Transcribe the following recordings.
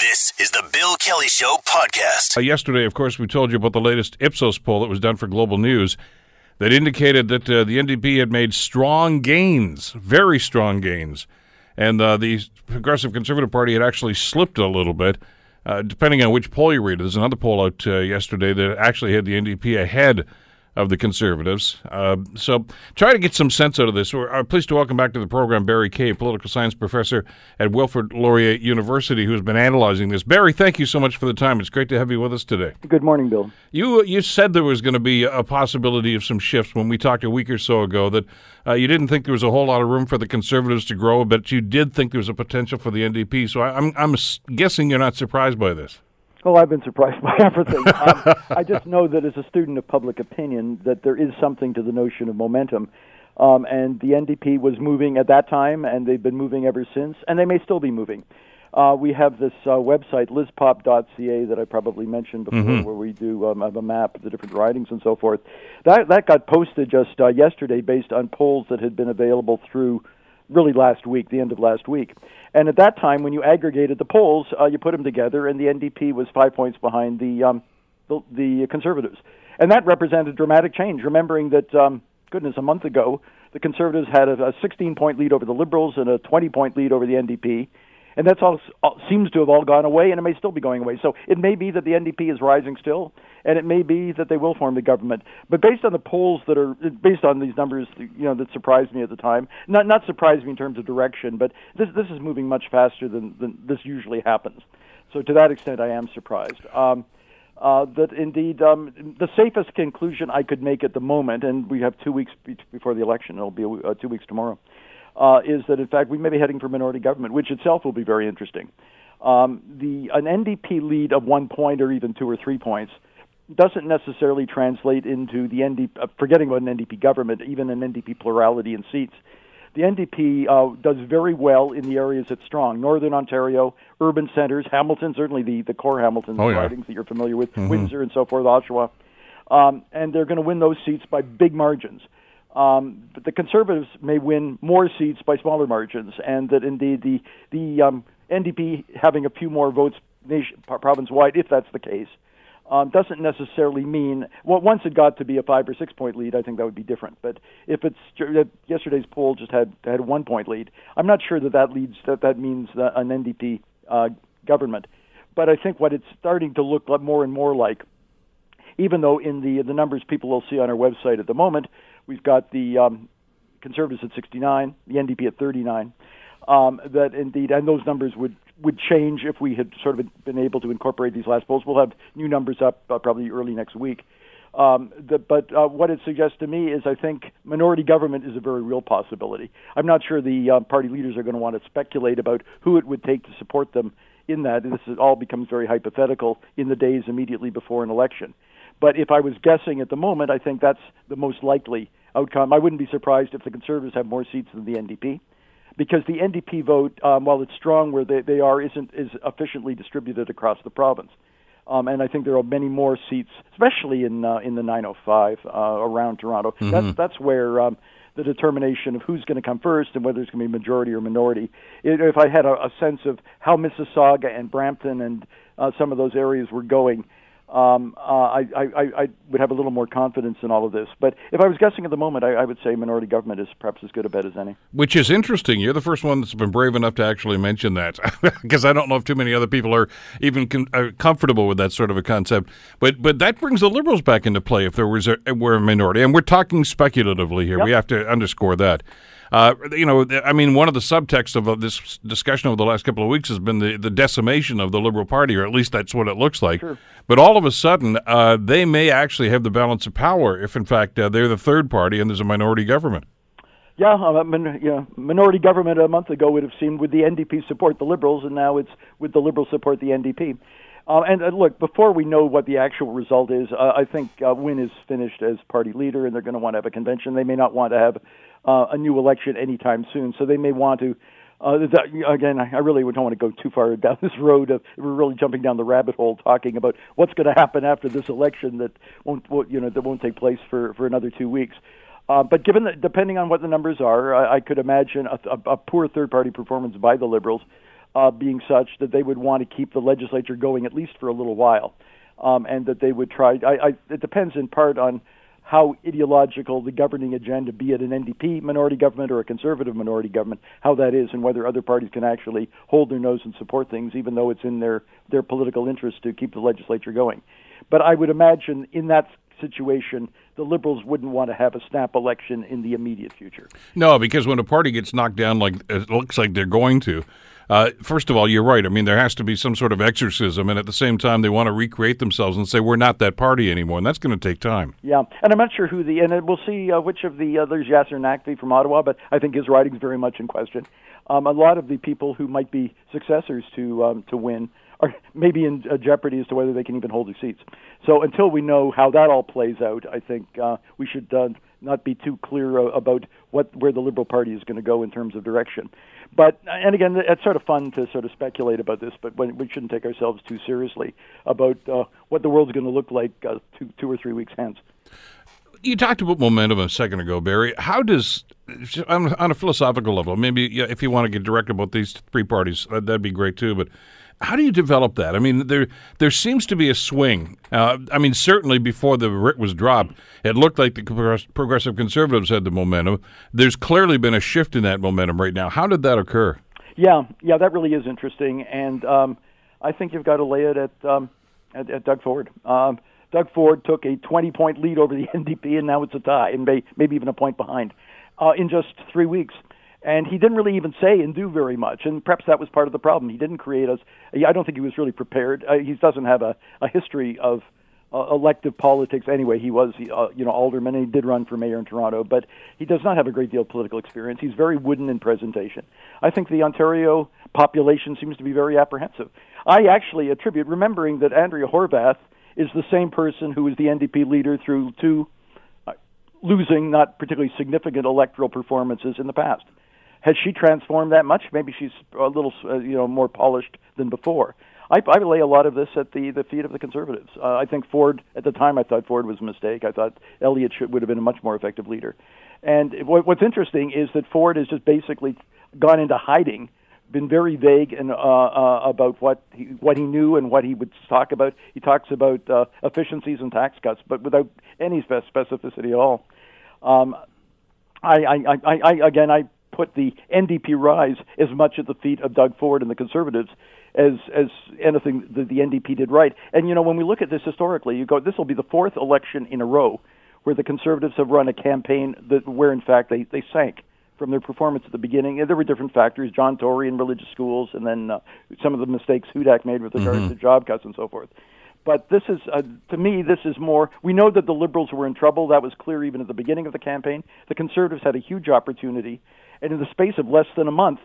This is the Bill Kelly Show podcast. Uh, yesterday, of course, we told you about the latest Ipsos poll that was done for Global News that indicated that uh, the NDP had made strong gains, very strong gains, and uh, the Progressive Conservative Party had actually slipped a little bit. Uh, depending on which poll you read, there's another poll out uh, yesterday that actually had the NDP ahead of the Conservatives. Uh, so try to get some sense out of this. We're uh, pleased to welcome back to the program Barry Kay, political science professor at Wilfrid Laurier University, who's been analyzing this. Barry, thank you so much for the time. It's great to have you with us today. Good morning, Bill. You you said there was going to be a possibility of some shifts when we talked a week or so ago. That uh, you didn't think there was a whole lot of room for the Conservatives to grow, but you did think there was a potential for the NDP. So I, I'm I'm guessing you're not surprised by this. Oh, I've been surprised by everything. um, I just know that as a student of public opinion, that there is something to the notion of momentum. Um, and the NDP was moving at that time, and they've been moving ever since, and they may still be moving. Uh, we have this uh, website, lispop.ca, that I probably mentioned before, Mhm. where we do um, have a map of the different ridings and so forth. That that got posted just uh, yesterday, based on polls that had been available through really last week, the end of last week. And at that time, when you aggregated the polls, uh, you put them together, and the NDP was five points behind the um, the, the Conservatives, and that represented dramatic change. Remembering that, um, goodness, a month ago, the Conservatives had a, a 16 point lead over the Liberals and a 20 point lead over the NDP. And that's all, all seems to have all gone away, and it may still be going away. So it may be that the NDP is rising still, and it may be that they will form the government. But based on the polls that are based on these numbers, you know, that surprised me at the time. Not not surprised me in terms of direction, but this this is moving much faster than, than this usually happens. So to that extent, I am surprised. Um, uh, that indeed um, the safest conclusion I could make at the moment, and we have two weeks be- before the election. It'll be uh, two weeks tomorrow. Uh, is that in fact we may be heading for minority government, which itself will be very interesting. Um, the an NDP lead of one point or even two or three points doesn't necessarily translate into the NDP. Uh, forgetting about an NDP government, even an NDP plurality in seats. The NDP uh, does very well in the areas it's strong: Northern Ontario, urban centres, Hamilton, certainly the the core Hamilton Oh, yeah. ridings that you're familiar with, Mhm. Windsor and so forth, Oshawa, um, and they're going to win those seats by big margins. Um, the Conservatives may win more seats by smaller margins, and that indeed the the um, NDP having a few more votes nation, province wide, if that's the case, um, doesn't necessarily mean. Well, once it got to be a five or six point lead, I think that would be different. But if it's yesterday's poll just had had a one point lead, I'm not sure that that leads that that means that an NDP uh, government. But I think what it's starting to look more and more like even though in the the numbers people will see on our website at the moment, we've got the um, Conservatives at 69, the NDP at 39. Um, that indeed, and those numbers would would change if we had sort of been able to incorporate these last polls. We'll have new numbers up uh, probably early next week. Um, the, but uh, what it suggests to me is I think minority government is a very real possibility. I'm not sure the uh, party leaders are going to want to speculate about who it would take to support them in that. This is, all becomes very hypothetical in the days immediately before an election. But if I was guessing at the moment, I think that's the most likely outcome. I wouldn't be surprised if the Conservatives have more seats than the NDP, because the NDP vote, um, while it's strong where they, they are, isn't is efficiently distributed across the province. Um, and I think there are many more seats, especially in uh, in the 905 uh, around Toronto. That's that's where um, the determination of who's going to come first and whether it's going to be majority or minority. It, if I had a, a sense of how Mississauga and Brampton and uh, some of those areas were going, um, uh, I, I, I would have a little more confidence in all of this. But if I was guessing at the moment, I, I would say minority government is perhaps as good a bet as any. Which is interesting. You're the first one that's been brave enough to actually mention that, because I don't know if too many other people are even con- are comfortable with that sort of a concept. But but that brings the Liberals back into play if there was a, were a minority, and we're talking speculatively here. Yep. We have to underscore that. Uh, you know, I mean, one of the subtexts of this discussion over the last couple of weeks has been the, the decimation of the Liberal Party, or at least that's what it looks like. Sure. But all of a sudden, uh, they may actually have the balance of power if, in fact, uh, they're the third party and there's a minority government. Yeah, uh, min- yeah, minority government a month ago would have seemed with the NDP support the Liberals, and now it's with the Liberals support the NDP. Uh, and uh, look, before we know what the actual result is, uh, I think uh, Wynne is finished as party leader, and they're going to want to have a convention. They may not want to have uh, a new election anytime soon, so they may want to. Uh, that, again, I really don't want to go too far down this road of we're really jumping down the rabbit hole talking about what's going to happen after this election that won't, won't you know that won't take place for for another two weeks. Uh, but given that, depending on what the numbers are, I, I could imagine a, a, a poor third-party performance by the Liberals. uh, being such that they would want to keep the legislature going at least for a little while, um, and that they would try. I, I, it depends in part on how ideological the governing agenda, be it an NDP minority government or a conservative minority government, how that is, and whether other parties can actually hold their nose and support things, even though it's in their their political interest to keep the legislature going. But I would imagine in that situation, the Liberals wouldn't want to have a snap election in the immediate future. No, because when a party gets knocked down like it looks like they're going to, uh, first of all, you're right. I mean, there has to be some sort of exorcism, and at the same time, they want to recreate themselves and say we're not that party anymore, and that's going to take time. Yeah, and I'm not sure who the and we'll see uh, which of the others. Yasir Naqvi from Ottawa, but I think his writing's very much in question. Um, a lot of the people who might be successors to um, to Wynne are maybe in uh, jeopardy as to whether they can even hold their seats. So until we know how that all plays out, I think uh, we should uh, not be too clear uh, about what where the Liberal Party is going to go in terms of direction. But and again, it's sort of fun to sort of speculate about this, but we shouldn't take ourselves too seriously about uh, what the world's going to look like uh, two two or three weeks hence. You talked about momentum a second ago, Barry. How does on, a philosophical level, maybe if you want to get direct about these three parties, that'd be great too. But how do you develop that? I mean, there there seems to be a swing. Uh, I mean, certainly before the writ was dropped, it looked like the progressive conservatives had the momentum. There's clearly been a shift in that momentum right now. How did that occur? Yeah, yeah, that really is interesting, and um, I think you've got to lay it at um, at, at, Doug Ford. Um, Doug Ford took a 20 point lead over the NDP, and now it's a tie, and may, maybe even a point behind uh, in just three weeks and he didn't really even say and do very much. And perhaps that was part of the problem. He didn't create us. I don't think he was really prepared. Uh, he doesn't have a, a history of uh, elective politics anyway. He was, uh, you know, alderman, and he did run for mayor in Toronto, but he does not have a great deal of political experience. He's very wooden in presentation. I think the Ontario population seems to be very apprehensive. I actually attribute, remembering that Andrea Horwath is the same person who was the NDP leader through two uh, losing, not particularly significant electoral performances in the past. Has she transformed that much? Maybe she's a little, uh, you know, more polished than before. I, I lay a lot of this at the the feet of the conservatives. Uh, I think Ford at the time I thought Ford was a mistake. I thought Elliott should, would have been a much more effective leader. And what, what's interesting is that Ford has just basically gone into hiding, been very vague and uh, uh, about what he, what he knew and what he would talk about. He talks about uh, efficiencies and tax cuts, but without any specificity at all. Um, I, I, I, I again, I put the NDP rise as much at the feet of Doug Ford and the Conservatives as as anything that the NDP did right. And you know, when we look at this historically, you go, this will be the fourth election in a row where the Conservatives have run a campaign that where in fact they they sank from their performance at the beginning. And there were different factors, John Tory and religious schools, and then uh, some of the mistakes Hudak made with regards mm-hmm. to job cuts and so forth. But this is, uh, to me, this is more. We know that the Liberals were in trouble. That was clear even at the beginning of the campaign. The Conservatives had a huge opportunity and in the space of less than a month,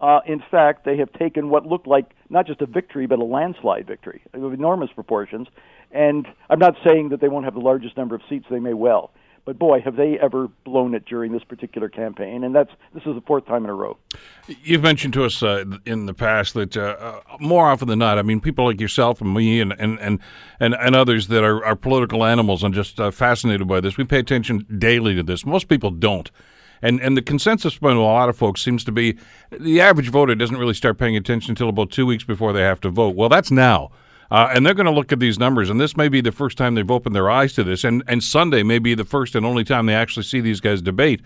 uh, in fact, they have taken what looked like not just a victory, but a landslide victory of enormous proportions. And I'm not saying that they won't have the largest number of seats, they may well. But boy, have they ever blown it during this particular campaign, and that's this is the fourth time in a row. You've mentioned to us uh, in the past that uh, uh, more often than not, I mean, people like yourself and me and and and and, others that are, are political animals and just uh, fascinated by this, we pay attention daily to this. Most people don't. And and the consensus among a lot of folks seems to be the average voter doesn't really start paying attention until about two weeks before they have to vote. Well, that's now. Uh, and they're going to look at these numbers, and this may be the first time they've opened their eyes to this, and, and Sunday may be the first and only time they actually see these guys debate.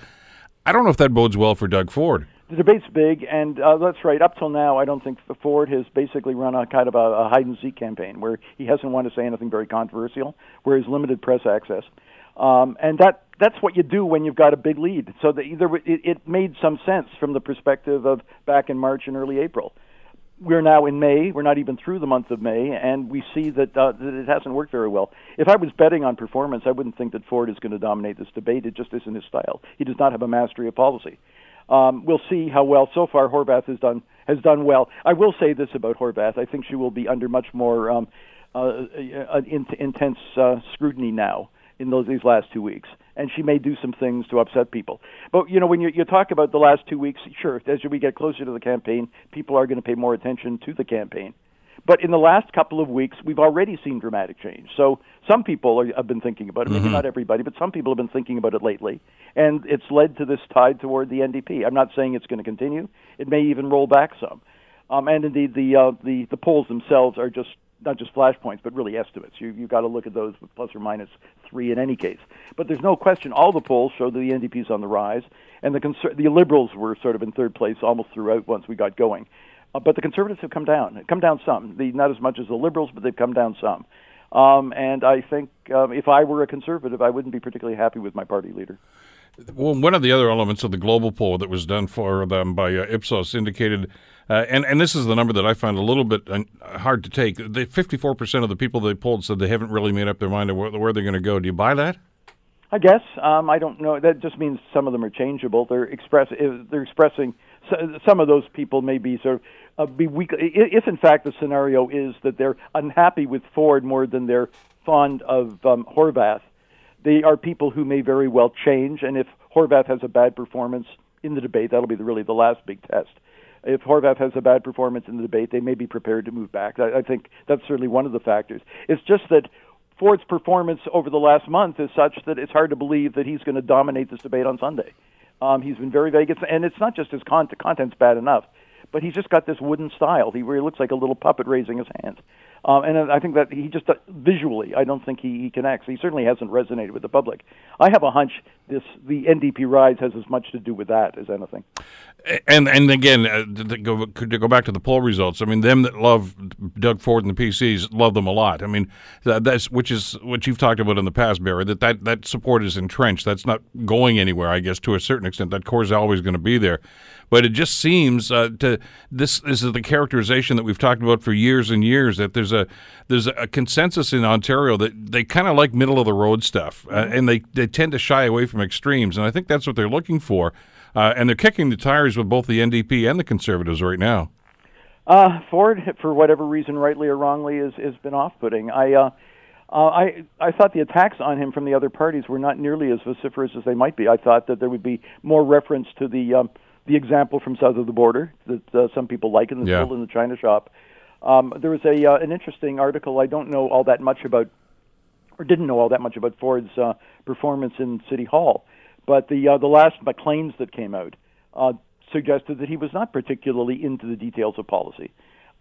I don't know if that bodes well for Doug Ford. The debate's big, and uh, that's right. Up till now, I don't think Ford has basically run a kind of a, a hide and seek campaign where he hasn't wanted to say anything very controversial, where he's limited press access. Um, and that that's what you do when you've got a big lead. So that either it, it made some sense from the perspective of back in March and early April. We're now in May. We're not even through the month of May, and we see that, uh, that it hasn't worked very well. If I was betting on performance, I wouldn't think that Ford is going to dominate this debate. It just isn't his style. He does not have a mastery of policy. Um, we'll see how well. So far, Horwath has done has done well. I will say this about Horwath: I think she will be under much more um, uh, uh, in, intense uh, scrutiny now in those these last two weeks, and she may do some things to upset people. But you know, when you, you talk about the last two weeks, sure, as we get closer to the campaign, people are going to pay more attention to the campaign. But in the last couple of weeks, we've already seen dramatic change. So some people are, have been thinking about it. Maybe mm-hmm. not everybody, but some people have been thinking about it lately, and it's led to this tide toward the NDP. I'm not saying it's going to continue. It may even roll back some. Um, and indeed, the uh, the the polls themselves are just not just flashpoints, but really estimates. You you've got to look at those with plus or minus three in any case. But there's no question. All the polls show that the NDP is on the rise, and the conser- the Liberals were sort of in third place almost throughout once we got going. Uh, but the Conservatives have come down, come down some. The, not as much as the Liberals, but they've come down some. Um, and I think um, if I were a conservative, I wouldn't be particularly happy with my party leader. Well, one of the other elements of the global poll that was done for them by uh, Ipsos indicated, uh, and and this is the number that I found a little bit uh, hard to take. The 54 percent of the people they polled said they haven't really made up their mind of where, where they're going to go. Do you buy that? I guess um, I don't know. That just means some of them are changeable. They're express they're expressing some of those people may be sort of uh, be weak. If in fact the scenario is that they're unhappy with Ford more than they're fond of um, Horwath, they are people who may very well change. And if Horwath has a bad performance in the debate, that'll be the, really the last big test. If Horwath has a bad performance in the debate, they may be prepared to move back. I, I think that's certainly one of the factors. It's just that Ford's performance over the last month is such that it's hard to believe that he's going to dominate this debate on Sunday. Um, he's been very vague, and it's not just his content, content's bad enough, but he's just got this wooden style. He really looks like a little puppet raising his hands. Um, and I think that he just uh, visually, I don't think he, he connects. He certainly hasn't resonated with the public. I have a hunch this the NDP rise has as much to do with that as anything. And and again, uh, to, go, to go back to the poll results, I mean, them that love Doug Ford and the PCs love them a lot. I mean, that's which is what you've talked about in the past, Barry. That that that support is entrenched. That's not going anywhere. I guess to a certain extent, that core is always going to be there. But it just seems uh, to this, this is the characterization that we've talked about for years and years that there's a there's a consensus in Ontario that they kind of like middle of the road stuff, uh, mm-hmm. and they they tend to shy away from extremes, and I think that's what they're looking for. Uh, and they're kicking the tires with both the NDP and the Conservatives right now. Uh, Ford, for whatever reason, rightly or wrongly, has has been off-putting. I. Uh, uh, I I thought the attacks on him from the other parties were not nearly as vociferous as they might be. I thought that there would be more reference to the um, the example from south of the border that uh, some people like in the yeah. in the China shop. Um, there was a uh, an interesting article. I don't know all that much about, or didn't know all that much about Ford's uh, performance in City Hall, but the uh, the last Maclean's that came out uh, suggested that he was not particularly into the details of policy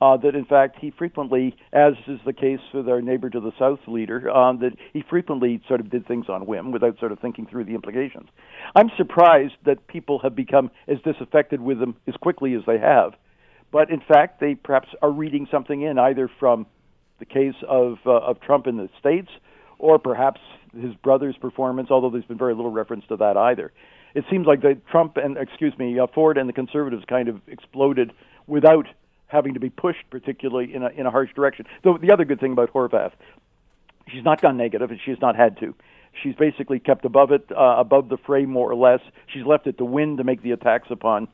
uh, that in fact he frequently, as is the case with our neighbor to the south leader, um, that he frequently sort of did things on whim without sort of thinking through the implications. I'm surprised that people have become as disaffected with him as quickly as they have, but in fact they perhaps are reading something in either from the case of uh, of Trump in the states or perhaps his brother's performance, although there's been very little reference to that either. It seems like the Trump and excuse me, uh, Ford and the conservatives kind of exploded without having to be pushed particularly in a in a harsh direction. Though the other good thing about Horwath, she's not gone negative, and she's not had to. She's basically kept above it, uh, above the fray more or less. She's left it to Wynne to make the attacks upon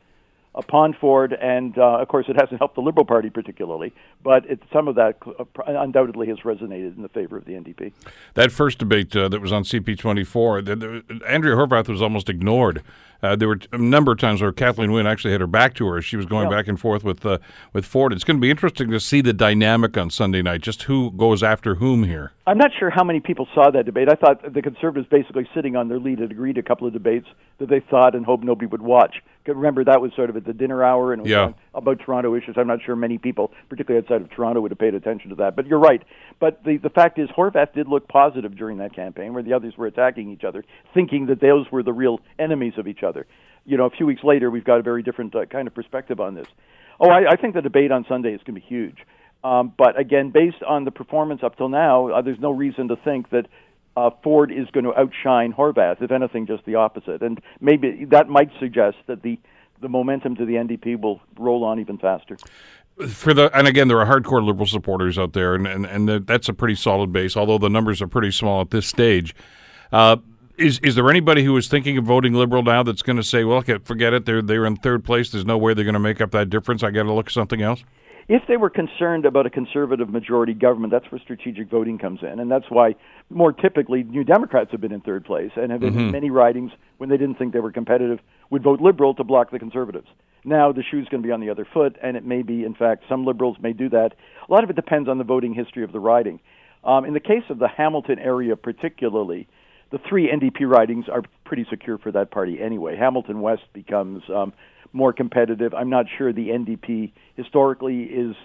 upon Ford, and uh, of course, it hasn't helped the Liberal Party particularly, but it, some of that undoubtedly has resonated in the favor of the NDP. That first debate uh, that was on CP24, the, the, Andrea Horwath was almost ignored uh, there were a number of times where Kathleen Wynne actually had her back to her. She was going yeah. back and forth with uh, with Ford. It's going to be interesting to see the dynamic on Sunday night, just who goes after whom here. I'm not sure how many people saw that debate. I thought the Conservatives basically sitting on their lead had agreed a couple of debates that they thought and hoped nobody would watch. Remember, that was sort of at the dinner hour and yeah. About Toronto issues. I'm not sure many people, particularly outside of Toronto, would have paid attention to that. But you're right. But the, the fact is, Horwath did look positive during that campaign, where the others were attacking each other, thinking that those were the real enemies of each other you know, a few weeks later, we've got a very different uh, kind of perspective on this. Oh, I, I think the debate on Sunday is going to be huge. Um, but again, based on the performance up till now, uh, there's no reason to think that uh, Ford is going to outshine Horwath. If anything, just the opposite. And maybe that might suggest that the the momentum to the NDP will roll on even faster. For the and again, there are hardcore liberal supporters out there, and and, and that's a pretty solid base. Although the numbers are pretty small at this stage. Uh, is is there anybody who is thinking of voting liberal now that's going to say, "Well, forget it. They're they're in third place. There's no way they're going to make up that difference. I got to look at something else." If they were concerned about a conservative majority government, that's where strategic voting comes in, and that's why more typically New Democrats have been in third place and have mm-hmm. in many ridings when they didn't think they were competitive would vote liberal to block the conservatives. Now the shoe's going to be on the other foot, and it may be, in fact, some liberals may do that. A lot of it depends on the voting history of the riding. Um, in the case of the Hamilton area, particularly the three NDP ridings are pretty secure for that party anyway. Hamilton West becomes um, more competitive. I'm not sure the NDP historically is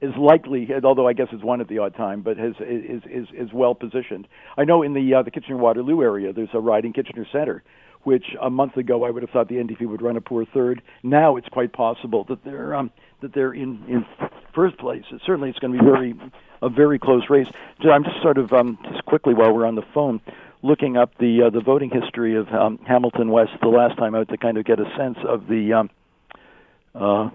is likely, although I guess it's won at the odd time, but has, is is is well positioned. I know in the uh, the Kitchener Waterloo area, there's a riding Kitchener Center, which a month ago I would have thought the NDP would run a poor third. Now it's quite possible that they're um, that they're in in first place. Certainly, it's going to be very a very close race. I'm just sort of um, just quickly while we're on the phone looking up the uh, the voting history of um, Hamilton West the last time out to kind of get a sense of the um, uh,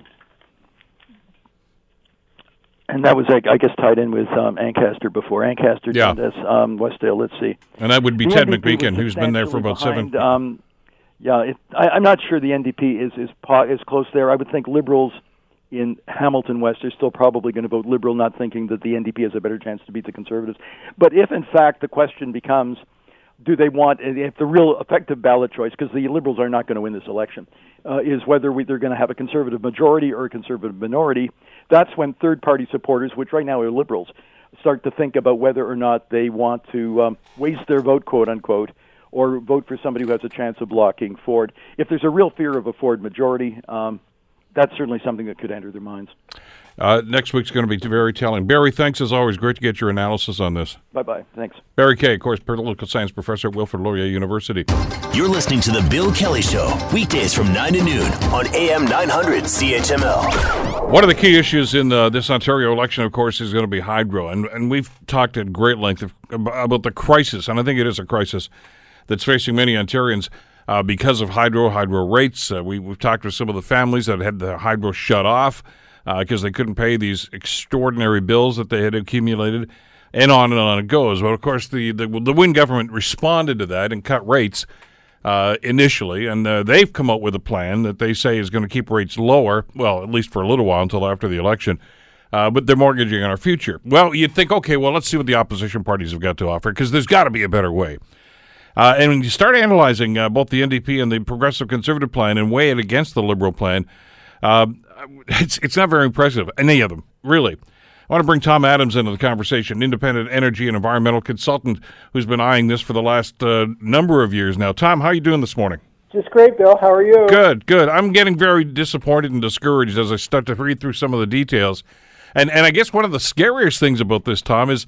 and that was, I guess, tied in with um, Ancaster before Ancaster, yeah. Dundas, um, Westdale. Let's see. And that would be the Ted NDP McMeekin, who's been there for about behind, seven. Um, yeah, it, I, I'm not sure the NDP is is is close there. I would think Liberals in Hamilton West are still probably going to vote Liberal, not thinking that the NDP has a better chance to beat the Conservatives. But if, in fact, the question becomes do they want if the real effective ballot choice because the liberals are not going to win this election uh, is whether we, they're going to have a conservative majority or a conservative minority that's when third party supporters which right now are liberals start to think about whether or not they want to um, waste their vote quote unquote or vote for somebody who has a chance of blocking Ford. If there's a real fear of a Ford majority um, that's certainly something that could enter their minds uh, next week's going to be very telling. Barry, thanks as always. Great to get your analysis on this. Bye bye. Thanks. Barry Kay, of course, political science professor at Wilfrid Laurier University. You're listening to The Bill Kelly Show, weekdays from 9 to noon on AM 900 CHML. One of the key issues in uh, this Ontario election, of course, is going to be hydro. And, and we've talked at great length of, about the crisis, and I think it is a crisis that's facing many Ontarians. Uh, because of hydro, hydro rates. Uh, we, we've talked with some of the families that had the hydro shut off because uh, they couldn't pay these extraordinary bills that they had accumulated, and on and on it goes. Well, of course, the the, the Wynne government responded to that and cut rates uh, initially, and uh, they've come up with a plan that they say is going to keep rates lower. Well, at least for a little while until after the election. Uh, but they're mortgaging on our future. Well, you'd think, okay, well, let's see what the opposition parties have got to offer because there's got to be a better way. Uh, and when you start analyzing uh, both the NDP and the Progressive Conservative plan and weigh it against the Liberal plan, uh, it's it's not very impressive. Any of them, really. I want to bring Tom Adams into the conversation, independent energy and environmental consultant who's been eyeing this for the last uh, number of years now. Tom, how are you doing this morning? Just great, Bill. How are you? Good, good. I'm getting very disappointed and discouraged as I start to read through some of the details. And and I guess one of the scariest things about this, Tom, is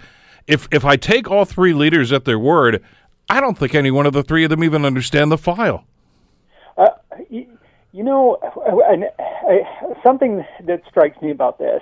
if if I take all three leaders at their word, I don't think any one of the three of them even understand the file. Uh, you know, and something that strikes me about this,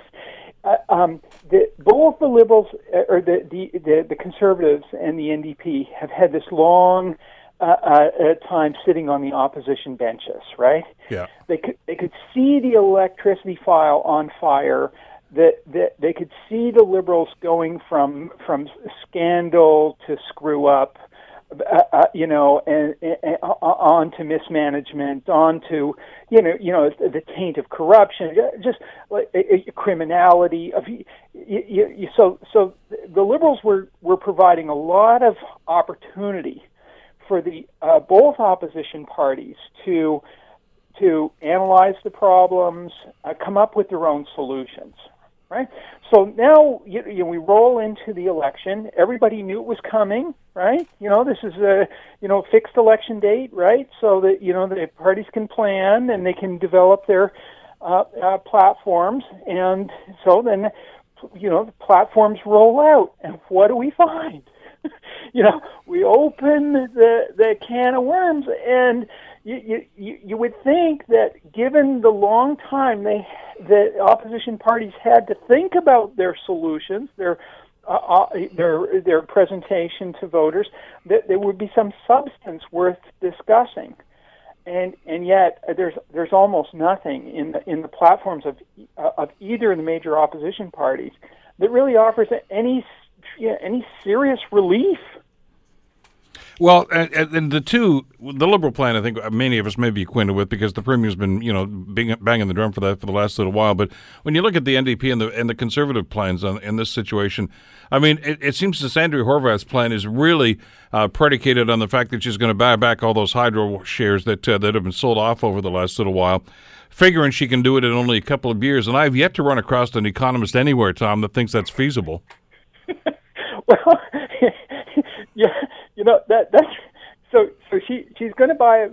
uh, um, the, both the liberals uh, or the, the, the the conservatives and the NDP have had this long uh, uh, time sitting on the opposition benches, right? Yeah. They could they could see the electricity file on fire. That, that they could see the liberals going from from scandal to screw up uh, uh, you know, and, and, on to mismanagement, on to, you know, you know, the taint of corruption, just like criminality. Of you, you, so, so the liberals were were providing a lot of opportunity for the uh, both opposition parties to to analyze the problems, uh, come up with their own solutions right? So now you, you we roll into the election. Everybody knew it was coming, right? You know, this is a you know fixed election date, right? So that you know the parties can plan and they can develop their uh, uh, platforms, and so then you know the platforms roll out, and what do we find? you know, we open the the can of worms, and you, you you would think that given the long time they the opposition parties had to think about their solutions, their uh, uh, their their presentation to voters, that there would be some substance worth discussing, and and yet uh, there's there's almost nothing in the in the platforms of uh, of either of the major opposition parties that really offers any any serious relief well, and, and, the two, the Liberal plan, I think many of us may be acquainted with because the Premier's been, you know, banging the drum for that for the last little while. But when you look at the NDP and the and the Conservative plans on, in this situation, I mean, it, it seems that Sandra Horwath's plan is really uh, predicated on the fact that she's going to buy back all those hydro shares that uh, that have been sold off over the last little while figuring she can do it in only a couple of years. And I've yet to run across an economist anywhere, Tom, that thinks that's feasible. well, yeah, you know that that's so so she she's going to buy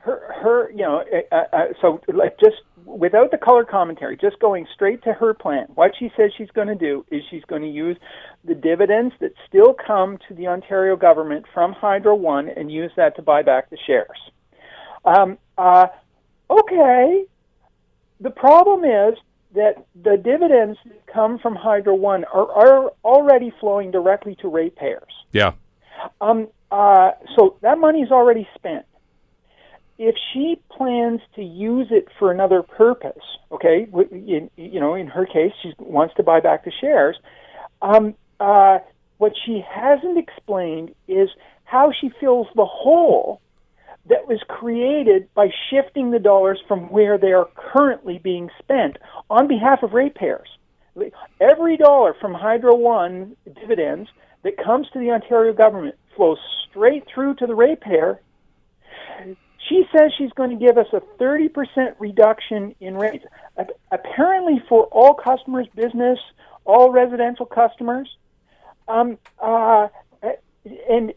her her you know uh, uh, so like just without the color commentary, just going straight to her plan. What she says she's going to do is she's going to use the dividends that still come to the Ontario government from Hydro One and use that to buy back the shares. Um, uh, okay. The problem is that the dividends that come from Hydro One are, are already flowing directly to ratepayers. Yeah. Um, uh, so that money is already spent. If she plans to use it for another purpose, okay, in, you know, in her case, she wants to buy back the shares. Um, uh, what she hasn't explained is how she fills the hole that was created by shifting the dollars from where they are currently being spent on behalf of ratepayers. Every dollar from Hydro One dividends that comes to the Ontario government flows straight through to the ratepayer. She says she's going to give us a 30% reduction in rates. Apparently, for all customers, business, all residential customers. Um, uh, and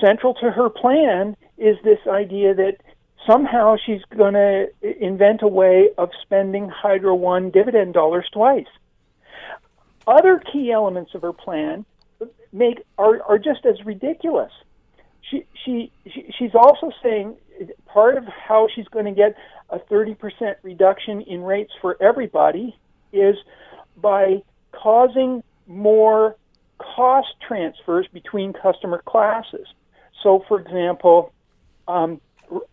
central to her plan is this idea that somehow she's going to invent a way of spending Hydro One dividend dollars twice. Other key elements of her plan make are, are just as ridiculous. She, she, she she's also saying part of how she's going to get a 30% reduction in rates for everybody is by causing more cost transfers between customer classes. So, for example, um,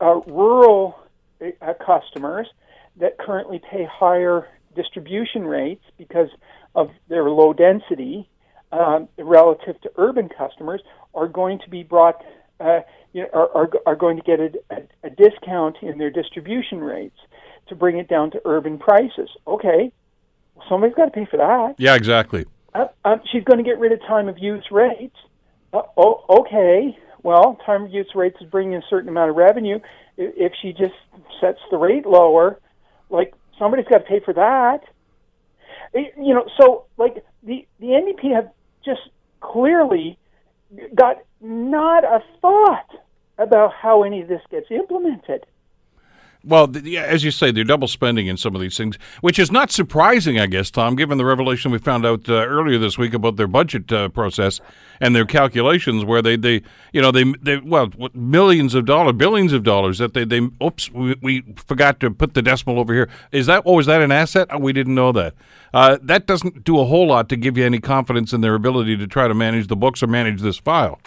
uh, rural uh, customers that currently pay higher distribution rates because of their low density um, relative to urban customers are going to be brought, uh, you know, are, are, are going to get a, a, a discount in their distribution rates to bring it down to urban prices. Okay, somebody's got to pay for that. Yeah, exactly. Uh, uh, she's going to get rid of time of use rates. Uh, oh, okay well, time of use rates is bringing a certain amount of revenue. If she just sets the rate lower, like somebody's got to pay for that. You know, so like the the NDP have just clearly got not a thought about how any of this gets implemented. Well, as you say, they're double spending in some of these things, which is not surprising, I guess, Tom, given the revelation we found out uh, earlier this week about their budget uh, process and their calculations, where they, they you know, they, they well, millions of dollars, billions of dollars that they, they oops, we, we forgot to put the decimal over here. Is that, oh, is that an asset? Oh, we didn't know that. Uh, that doesn't do a whole lot to give you any confidence in their ability to try to manage the books or manage this file.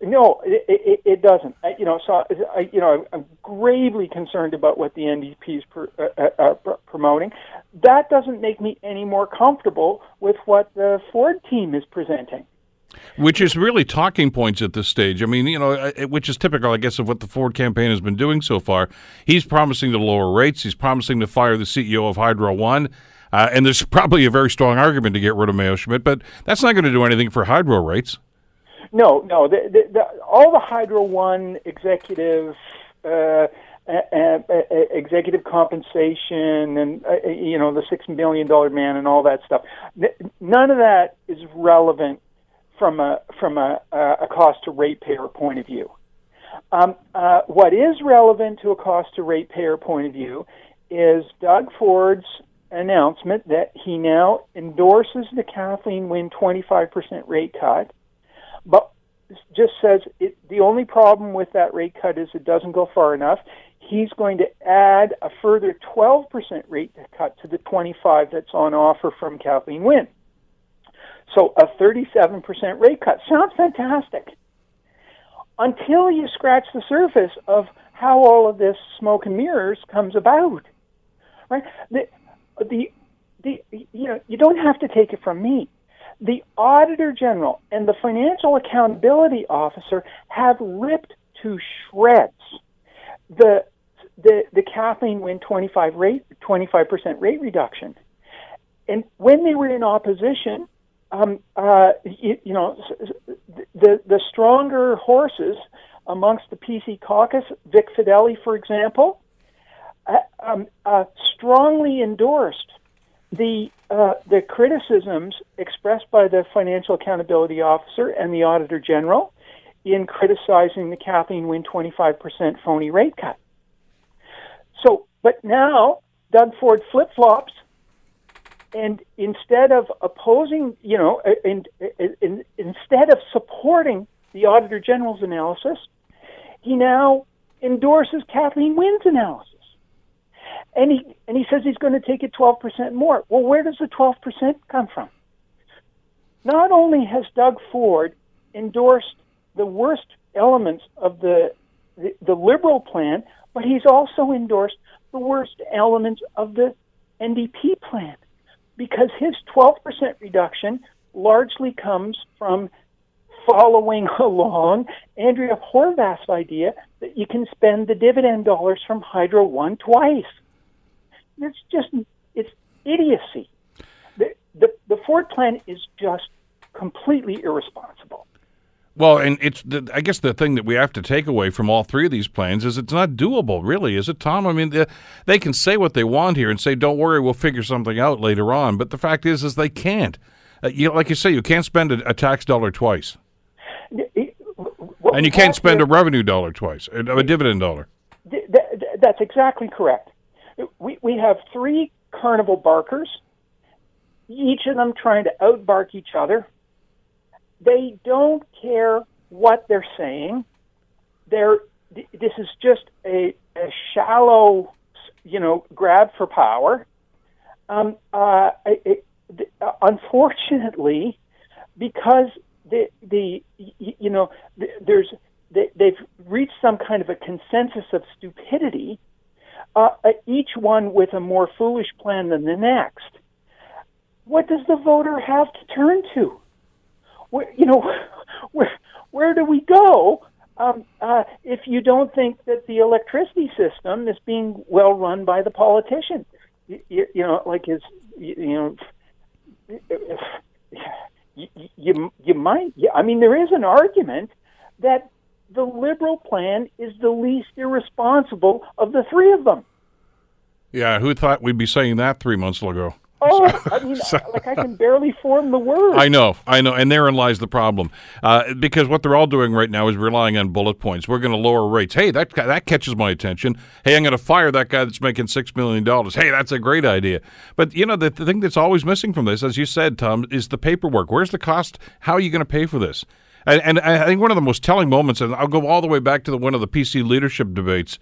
No, it, it, it doesn't. I, you know, so I, you know, I'm gravely concerned about what the NDP is pr- uh, uh, uh promoting. That doesn't make me any more comfortable with what the Ford team is presenting. Which is really talking points at this stage. I mean, you know, which is typical, I guess, of what the Ford campaign has been doing so far. He's promising to lower rates. He's promising to fire the CEO of Hydro One. Uh, and there's probably a very strong argument to get rid of Mayo Schmidt, but that's not going to do anything for hydro rates. No, no. The, the, the, all the Hydro One executive uh, executive compensation and uh, you know the six million dollar man and all that stuff. None of that is relevant from a from a, a cost to ratepayer point of view. Um, uh, what is relevant to a cost to ratepayer point of view is Doug Ford's announcement that he now endorses the Kathleen Wynne 25% rate cut but just says it, the only problem with that rate cut is it doesn't go far enough. He's going to add a further 12% rate cut to the 25 that's on offer from Kathleen Wynne. So a 37% rate cut sounds fantastic until you scratch the surface of how all of this smoke and mirrors comes about. Right? The, the, the, you know, you don't have to take it from me the Auditor General and the Financial Accountability Officer have ripped to shreds the the, the Kathleen Wynne 25 rate 25% rate reduction. And when they were in opposition, um, uh, you, you, know, the the stronger horses amongst the PC caucus, Vic Fedeli, for example, uh, um, uh, strongly endorsed the uh, the criticisms expressed by the financial accountability officer and the auditor general in criticizing the Kathleen Wynne 25% phony rate cut. So, but now Doug Ford flip flops, and instead of opposing, you know, in, in, in, instead of supporting the Auditor General's analysis, he now endorses Kathleen Wynne's analysis. And he, and he says he's going to take it 12% more. Well, where does the 12% come from? Not only has Doug Ford endorsed the worst elements of the, the, the liberal plan, but he's also endorsed the worst elements of the NDP plan because his 12% reduction largely comes from following along Andrea Horwath's idea that you can spend the dividend dollars from Hydro One twice. It's just it's idiocy. The, the, the Ford plan is just completely irresponsible. Well, and it's the, I guess the thing that we have to take away from all three of these plans is it's not doable, really, is it, Tom? I mean, they, they can say what they want here and say, "Don't worry, we'll figure something out later on." But the fact is, is they can't. Uh, you like you say, you can't spend a, a tax dollar twice, and you can't spend a revenue dollar twice, a, a dividend dollar. That's exactly correct. We we have three carnival barkers, each of them trying to outbark each other they don't care what they're saying. They're this is just a, a shallow, you know, grab for power. Um, uh, it, it, unfortunately, because the the you know there's they, they've reached some kind of a consensus of stupidity. Uh, each one with a more foolish plan than the next. What does the voter have to turn to? where, you know, where where do we go um, uh, if you don't think that the electricity system is being well run by the politician? You, you, you know, like his, you, you know, you, you you might. I mean, there is an argument that the liberal plan is the least irresponsible of the three of them. Yeah, who thought we'd be saying that three months ago? Oh, I mean, so, like I can barely form the word. I know, I know, and therein lies the problem. Uh, because what they're all doing right now is relying on bullet points. We're going to lower rates. Hey, that that catches my attention. Hey, I'm going to fire that guy that's making six million dollars. Hey, that's a great idea. But you know, the, the thing that's always missing from this, as you said, Tom, is the paperwork. Where's the cost? How are you going to pay for this? And, and I think one of the most telling moments, and I'll go all the way back to the, one of the PC leadership debates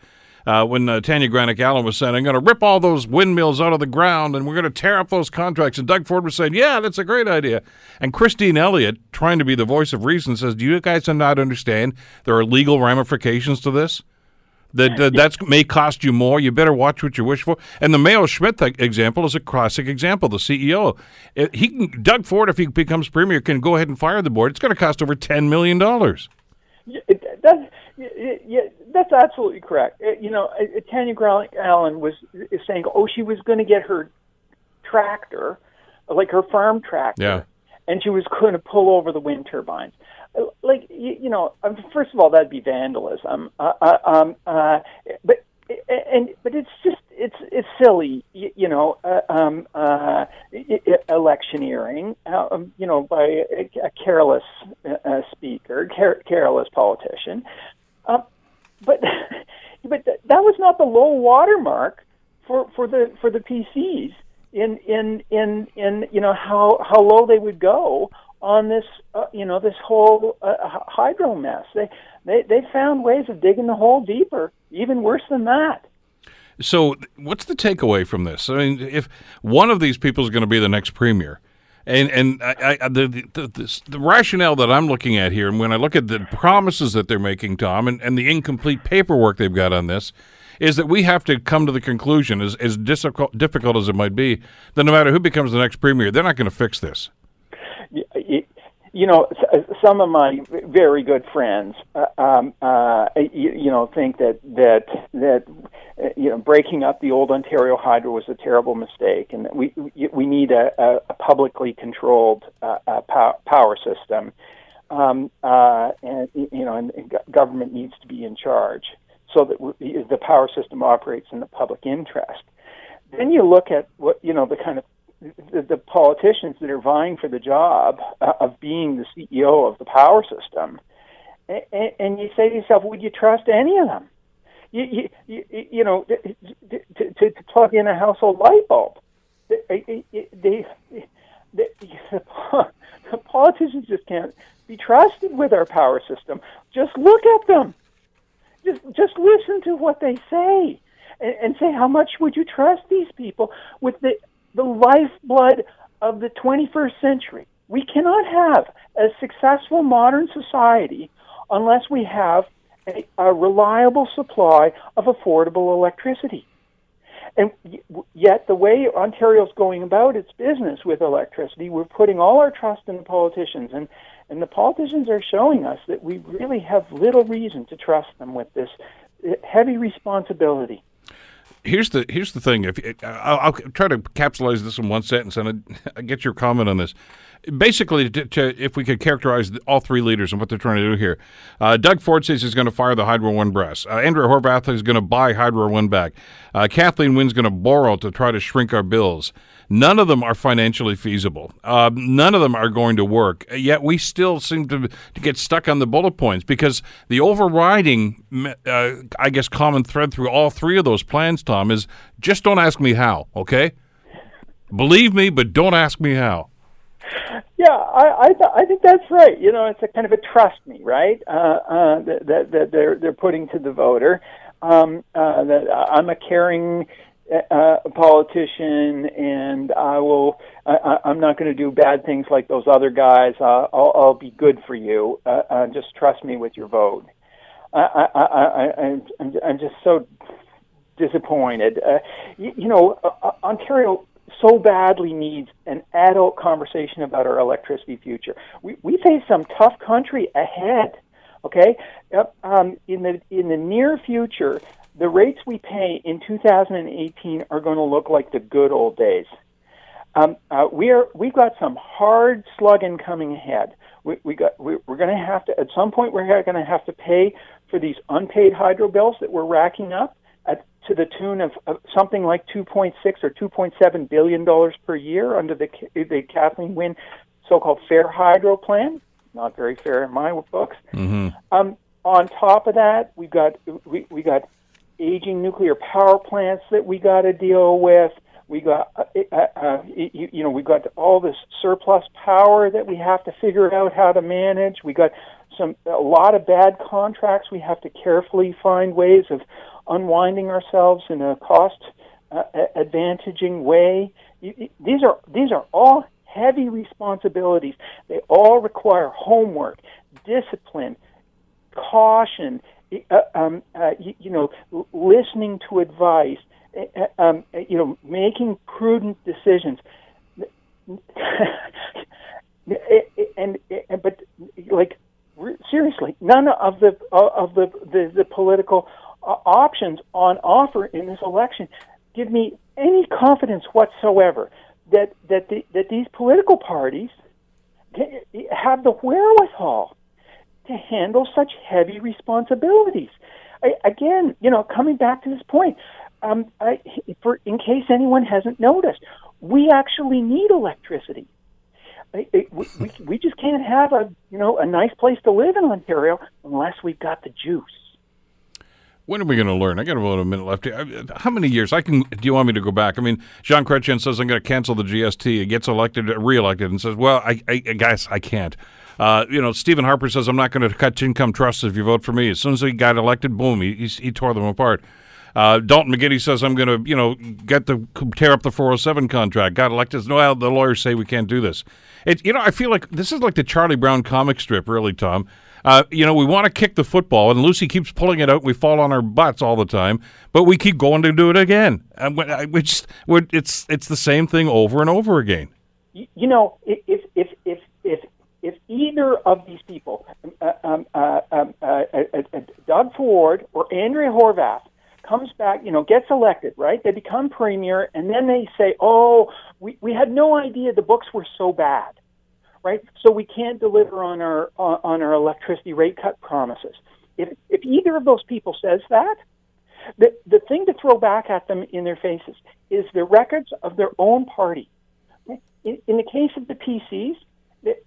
uh, when uh, Tanya Granic Allen was saying, I'm going to rip all those windmills out of the ground and we're going to tear up those contracts. And Doug Ford was saying, Yeah, that's a great idea. And Christine Elliott, trying to be the voice of reason, says, Do you guys not understand there are legal ramifications to this? That uh, that's may cost you more. You better watch what you wish for. And the Mayo Schmidt example is a classic example. The CEO, it, he can, Doug Ford, if he becomes premier, can go ahead and fire the board. It's going to cost over ten million dollars. Yeah, that's absolutely correct. Uh, you know, uh, Tanya Allen was is saying, oh, she was going to get her tractor, like her farm tractor, yeah. and she was going to pull over the wind turbines. Uh, like, you, you know, um, first of all, that'd be vandalism. Uh, uh, um, uh, but and but it's just it's it's silly, you, you know, uh, um, uh, electioneering, uh, you know, by a, a careless uh, speaker, car- careless politician. Uh, but but that was not the low watermark for for the for the PCs in in in in you know how how low they would go on this uh, you know this whole uh, hydro mess. They they they found ways of digging the hole deeper, even worse than that. So, what's the takeaway from this? I mean, if one of these people is going to be the next premier, and and I, I, the, the, the, the, rationale that I'm looking at here, and when I look at the promises that they're making, Tom, and, and the incomplete paperwork they've got on this, is that we have to come to the conclusion, as, as difficult, difficult as it might be, that no matter who becomes the next premier, they're not going to fix this. You know, some of my very good friends, uh, um, uh, you, you know, think that that that uh, you know, breaking up the old Ontario Hydro was a terrible mistake, and that we we need a, a publicly controlled uh, uh, power system, um, uh, and you know, and, and government needs to be in charge so that the power system operates in the public interest. Then you look at what you know the kind of the, the politicians that are vying for the job uh, of being the CEO of the power system, and, and you say to yourself, would you trust any of them? You, you, you, you know, to, to, to plug in a household light bulb, they, they, they, they, the politicians just can't be trusted with our power system. Just look at them. Just just listen to what they say, and, and say how much would you trust these people with the the lifeblood of the 21st century. We cannot have a successful modern society unless we have a, a reliable supply of affordable electricity. And yet, the way Ontario's going about its business with electricity, we're putting all our trust in the politicians, and and the politicians are showing us that we really have little reason to trust them with this eh, heavy responsibility here's the here's the thing. If I'll, I'll, try to capsulize this in one sentence, and I, get your comment on this basically, to, to, if we could characterize all three leaders and what they're trying to do here, uh, Doug Ford says he's going to fire the Hydro One brass. Uh, Andrea Horwath is going to buy Hydro One back. Uh, Kathleen Wynne's going to borrow to try to shrink our bills. None of them are financially feasible. Uh, none of them are going to work. Yet we still seem to, to get stuck on the bullet points because the overriding, uh, I guess, common thread through all three of those plans, Tom, is just don't ask me how, okay? Believe me, but don't ask me how. Yeah, I I, th- I think that's right. You know, it's a kind of a trust me, right? Uh, uh, that, that that they're they're putting to the voter. Um, uh, that I'm a caring uh, politician, and I will. I, I'm not going to do bad things like those other guys. Uh, I'll, I'll be good for you. Uh, uh, just trust me with your vote. I, I, I, I, I'm, I'm just so disappointed. Uh, you, you know, uh, Ontario so badly needs an adult conversation about our electricity future. We, we face some tough country ahead. Okay, um, in the in the near future, the rates we pay in 2018 are going to look like the good old days. Um, uh, we are we've got some hard slugging coming ahead. We, we got we, we're going to have to at some point we're going to have to pay for these unpaid hydro bills that we're racking up at, to the tune of, of something like 2.6 or 2.7 billion dollars per year under the the Kathleen Wynne so-called Fair Hydro Plan. Not very fair in my books. Mm-hmm. Um, on top of that, we've got we, we got aging nuclear power plants that we got to deal with. We got uh, uh, uh, you, you know we got all this surplus power that we have to figure out how to manage. We got some a lot of bad contracts. We have to carefully find ways of unwinding ourselves in a cost uh, advantaging way. These are these are all heavy responsibilities. They all require homework, discipline, caution. Uh, um, uh, you, you, know, listening to advice. Um, you know, making prudent decisions. and, and but like seriously, none of the of the the, the political options on offer in this election give me any confidence whatsoever that that the, that these political parties have the wherewithal to handle such heavy responsibilities. I, again, you know, coming back to this point, um, I, for in case anyone hasn't noticed, we actually need electricity. It, we, we just can't have a you know a nice place to live in Ontario unless we've got the juice. When are we going to learn? I got about a minute left. Here. How many years? I can. Do you want me to go back? I mean, Jean Chrétien says I'm going to cancel the GST. He gets elected, reelected, and says, "Well, I, I guess I can't." Uh, you know, Stephen Harper says I'm not going to cut income trusts if you vote for me. As soon as he got elected, boom, he, he, he tore them apart. Uh, Dalton McGuinty says I'm going to, you know, get the tear up the 407 contract. Got elected. No, the lawyers say we can't do this. It, you know, I feel like this is like the Charlie Brown comic strip, really, Tom. Uh, you know, we want to kick the football, and Lucy keeps pulling it out. We fall on our butts all the time, but we keep going to do it again. And we just, it's it's the same thing over and over again. You know, if if if if if either of these people, uh, um, uh, um, uh, uh, uh, Doug Ford or Andrea Horwath, comes back, you know, gets elected, right? They become premier, and then they say, "Oh, we we had no idea the books were so bad." Right? So we can't deliver on our uh, on our electricity rate cut promises. If if either of those people says that, the the thing to throw back at them in their faces is the records of their own party. In, in the case of the PCs,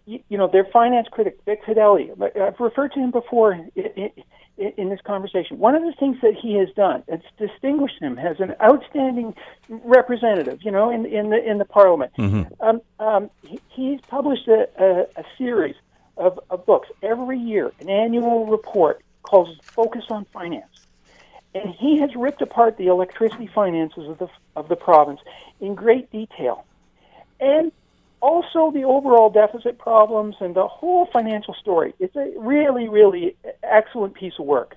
you know, their finance critic, Vic Fedeli, I've referred to him before in, this conversation. One of the things that he has done, that's distinguished him as an outstanding representative, you know, in, in the in the parliament. Mm-hmm. Um, um, he, he's published a, a, a series of, of books every year, an annual report called Focus on Finance. And he has ripped apart the electricity finances of the, of the province in great detail. And also the overall deficit problems and the whole financial story. It's a really, really excellent piece of work.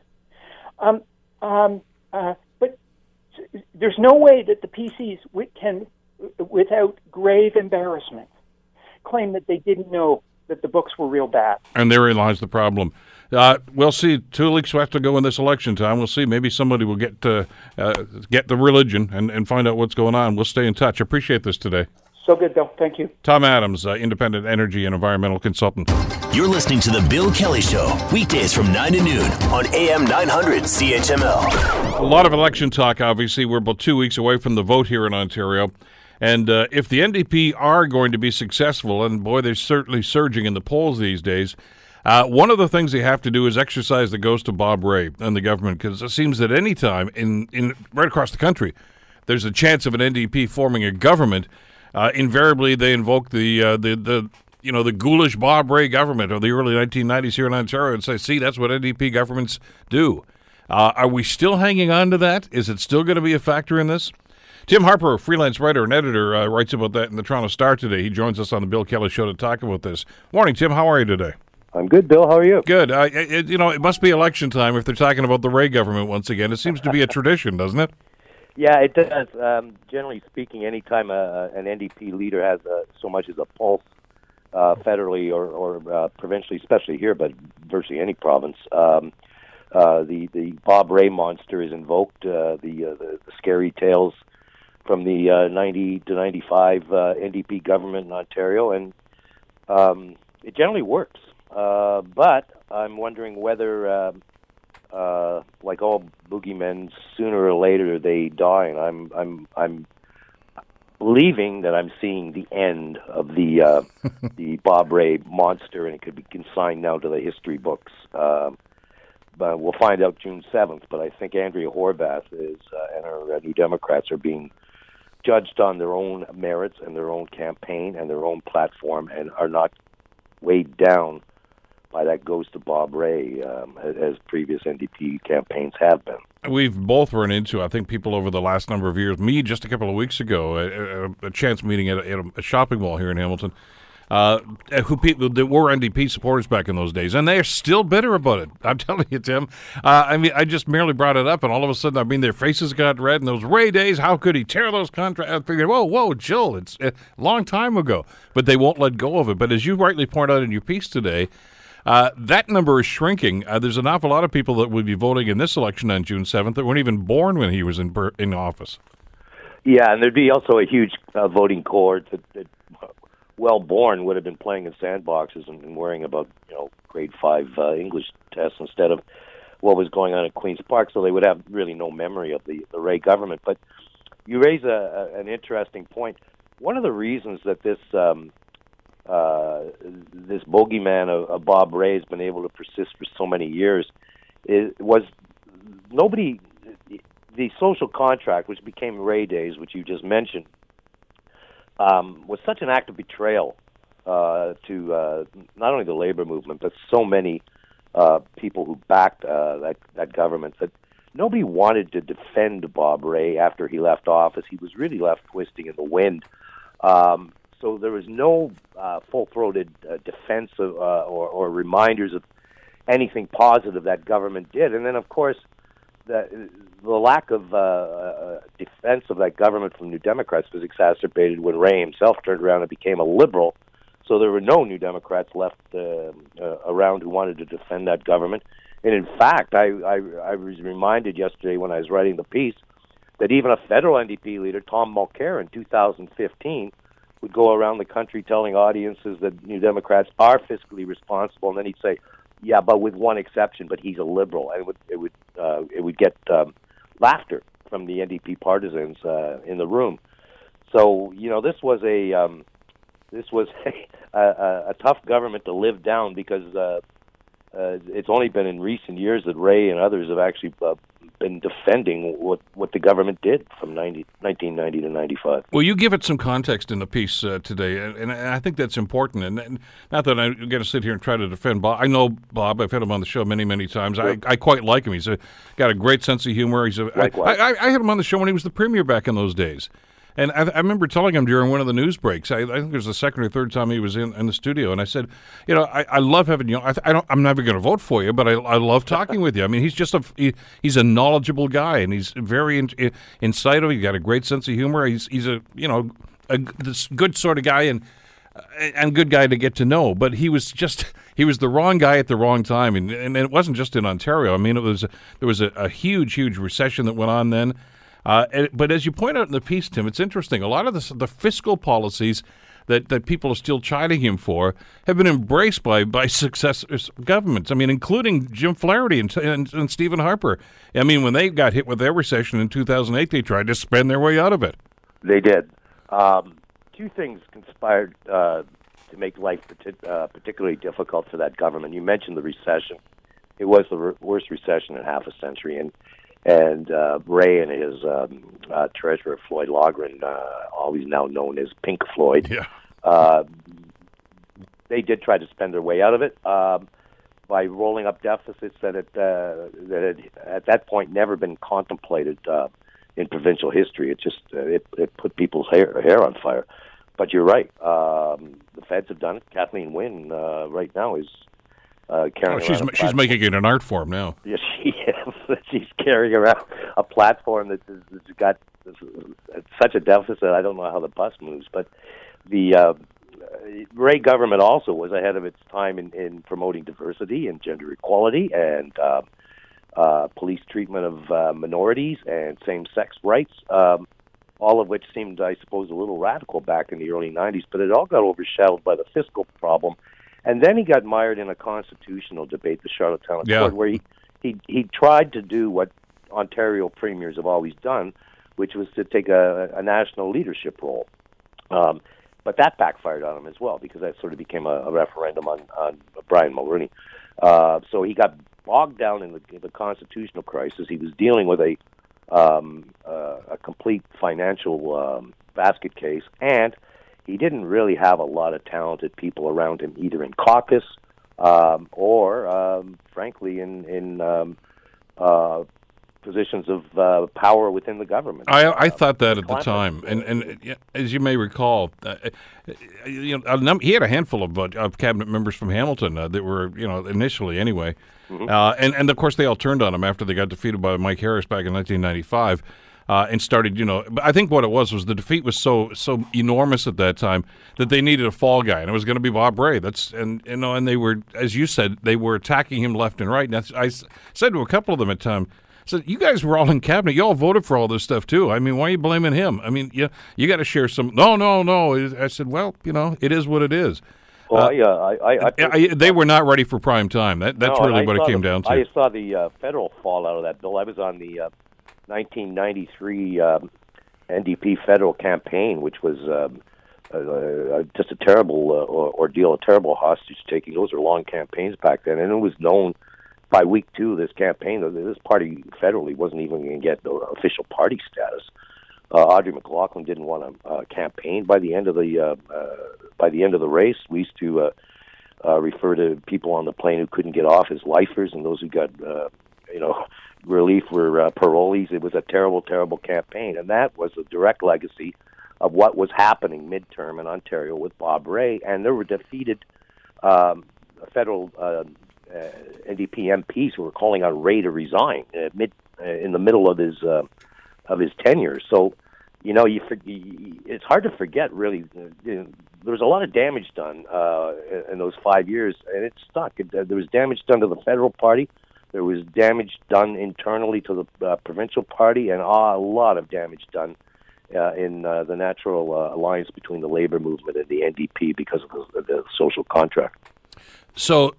Um, um, uh, but there's no way that the PCs can, without grave embarrassment, claim that they didn't know that the books were real bad. And therein lies the problem. Uh, we'll see. Two weeks left to go in this election time. We'll see. Maybe somebody will get to, uh, get the religion and, and find out what's going on. We'll stay in touch. Appreciate this today. So good, Bill. Thank you. Tom Adams, uh, independent energy and environmental consultant. You're listening to The Bill Kelly Show, weekdays from 9 to noon on AM 900 CHML. A lot of election talk, obviously. We're about two weeks away from the vote here in Ontario. And uh, if the NDP are going to be successful, and boy, they're certainly surging in the polls these days, uh, one of the things they have to do is exercise the ghost of Bob Rae and the government, because it seems that any time in, in right across the country, there's a chance of an NDP forming a government. Uh, invariably, they invoke the uh, the the you know the ghoulish Bob Rae government of the early 1990s here in Ontario and say, "See, that's what NDP governments do." Uh, are we still hanging on to that? Is it still going to be a factor in this? Tim Harper, a freelance writer and editor, uh, writes about that in the Toronto Star today. He joins us on the Bill Kelly Show to talk about this. Morning, Tim. How are you today? I'm good, Bill. How are you? Good. Uh, it, you know, it must be election time if they're talking about the Rae government once again. It seems to be a tradition, doesn't it? Yeah, it does. Um, generally speaking, anytime a, an NDP leader has a, so much as a pulse, uh, federally or, or uh, provincially, especially here, but virtually any province, um, uh, the the Bob Rae monster is invoked. Uh, the, uh, the scary tales from the uh, 90 to 95 uh, NDP government in Ontario, and um, it generally works. Uh, but I'm wondering whether, uh, uh, like all boogeymen, sooner or later they die, and I'm I'm I'm believing that I'm seeing the end of the uh, the Bob Rae monster, and it could be consigned now to the history books. Uh, but we'll find out June 7th. But I think Andrea Horwath is uh, and her uh, New Democrats are being judged on their own merits and their own campaign and their own platform and are not weighed down by that goes to Bob Rae, um, as previous NDP campaigns have been. We've both run into, I think, people over the last number of years. Me, just a couple of weeks ago, a, a chance meeting at a, at a shopping mall here in Hamilton uh, who people that were NDP supporters back in those days, and they are still bitter about it. I'm telling you, Tim. Uh, I mean, I just merely brought it up, and all of a sudden, I mean, their faces got red. And those Rae days, how could he tear those contracts? I figured, whoa, whoa, Jill, it's a long time ago, but they won't let go of it. But as you rightly point out in your piece today. Uh, that number is shrinking. Uh, there's an awful lot of people that would be voting in this election on June 7th that weren't even born when he was in in office. Yeah, and there'd be also a huge uh, voting cohort that, that well born would have been playing in sandboxes and, and worrying about you know grade five uh, English tests instead of what was going on at Queens Park. So they would have really no memory of the the Rae government. But you raise a, a, an interesting point. One of the reasons that this um, uh, this bogeyman of, of Bob Rae has been able to persist for so many years was nobody the social contract, which became Rae Days, which you just mentioned, um, was such an act of betrayal uh, to uh, not only the labor movement but so many uh, people who backed uh, that that government that nobody wanted to defend Bob Rae after he left office. He was really left twisting in the wind. Um, so there was no uh, full-throated uh, defense of, uh, or, or reminders of anything positive that government did. And then, of course, the, the lack of uh, uh, defense of that government from New Democrats was exacerbated when Rae himself turned around and became a liberal. So there were no New Democrats left uh, uh, around who wanted to defend that government. And in fact, I, I, I was reminded yesterday when I was writing the piece that even a federal NDP leader, Tom Mulcair, in 2015, would go around the country telling audiences that New Democrats are fiscally responsible, and then he'd say, "Yeah, but with one exception, but he's a liberal," and it would it would uh, it would get um, laughter from the NDP partisans uh, in the room. So you know, this was a um, this was a, a, a, tough government to live down because uh, uh, it's only been in recent years that Rae and others have actually uh, been defending what, what the government did from 90, 1990 to 95. Well, you give it some context in the piece uh, today, and, and I think that's important. And, and not that I'm going to sit here and try to defend Bob. I know Bob. I've had him on the show many, many times. Sure. I, I quite like him. He's a, got a great sense of humor. He's a, Likewise. I, I, I had him on the show when he was the premier back in those days. And I, I, remember telling him during one of the news breaks. I, I, think it was the second or third time he was in, in the studio, and I said, "You know, I, I love having you. I, I don't. I'm never going to vote for you, but I, I love talking with you. I mean, he's just a he, he's a knowledgeable guy, and he's very in, in, incisive. He's got a great sense of humor. He's he's a you know a this good sort of guy, and uh, and good guy to get to know. But he was just he was the wrong guy at the wrong time, and and it wasn't just in Ontario. I mean, it was there was a, a huge huge recession that went on then. Uh, but as you point out in the piece, Tim, it's interesting. A lot of the, the fiscal policies that, that people are still chiding him for have been embraced by by successive governments. I mean, including Jim Flaherty and, and, and Stephen Harper. I mean, when they got hit with their recession in 2008, they tried to spend their way out of it. They did. Um, two things conspired uh, to make life uh, particularly difficult for that government. You mentioned the recession. It was the re- worst recession in half a century, and and uh, Rae and his um, uh, treasurer Floyd Laughren, uh, always now known as Pink Floyd, yeah. uh, they did try to spend their way out of it um, by rolling up deficits that had, uh, that had at that point never been contemplated uh, in provincial history. It just uh, it, it put people's hair hair on fire. But you're right. Um, the feds have done it. Kathleen Wynne uh, right now is uh, carrying. Oh, she's she's making it an art form now. Yes, she is. she's carrying around a platform that has got such a deficit. I don't know how the bus moves, but the uh, Rae government also was ahead of its time in, in promoting diversity and gender equality and uh, uh, police treatment of uh, minorities and same-sex rights. Um, all of which seemed, I suppose, a little radical back in the early 90s, but it all got overshadowed by the fiscal problem and then he got mired in a constitutional debate, the Charlottetown yeah. Court, where he, he he tried to do what Ontario premiers have always done, which was to take a, a national leadership role. Um, but that backfired on him as well because that sort of became a, a referendum on, on Brian Mulroney. Uh, so he got bogged down in the, in the constitutional crisis. He was dealing with a um, uh, a complete financial um, basket case, and he didn't really have a lot of talented people around him, either in caucus um, or, um, frankly, in in um, uh, positions of uh, power within the government. I, I uh, thought that at the time, and and as you may recall, uh, you know, he had a handful of, uh, of cabinet members from Hamilton uh, that were, you know, initially anyway, mm-hmm. Uh, and and of course they all turned on him after they got defeated by Mike Harris back in 1995 uh, and started, you know. But I think what it was was the defeat was so so enormous at that time that they needed a fall guy, and it was going to be Bob Rae. That's and you know, and they were, as you said, they were attacking him left and right. And I said to a couple of them at the time. So you guys were all in cabinet. You all voted for all this stuff too. I mean, why are you blaming him? I mean, you you got to share some. No, no, no. I said, well, you know, it is what it is. Well, uh, yeah, I, I, I, I, they were not ready for prime time. That that's no, really what it came the, down to. I saw the uh, federal fallout of that bill. I was on the uh, 1993 um, NDP federal campaign, which was um, uh, just a terrible uh, ordeal, a terrible hostage taking. Those are long campaigns back then, and it was known by week two of this campaign that this party federally wasn't even going to get the official party status. Uh, Audrey McLaughlin didn't want to uh, campaign by the end of the uh, uh, by the end of the race. We used to uh, uh, refer to people on the plane who couldn't get off as lifers, and those who got uh, you know relief for uh, parolees. It was a terrible, terrible campaign, and that was a direct legacy of what was happening midterm in Ontario with Bob Rae. And there were defeated um, federal uh, uh, NDP MPs who were calling on Rae to resign uh, mid uh, in the middle of his uh, of his tenure. So, you know, you, you it's hard to forget. Really, uh, you know, there was a lot of damage done uh, in those five years, and it stuck. It, uh, there was damage done to the federal party there was damage done internally to the uh, provincial party, and a lot of damage done uh, in uh, the natural uh, alliance between the labor movement and the NDP because of the, the social contract. So,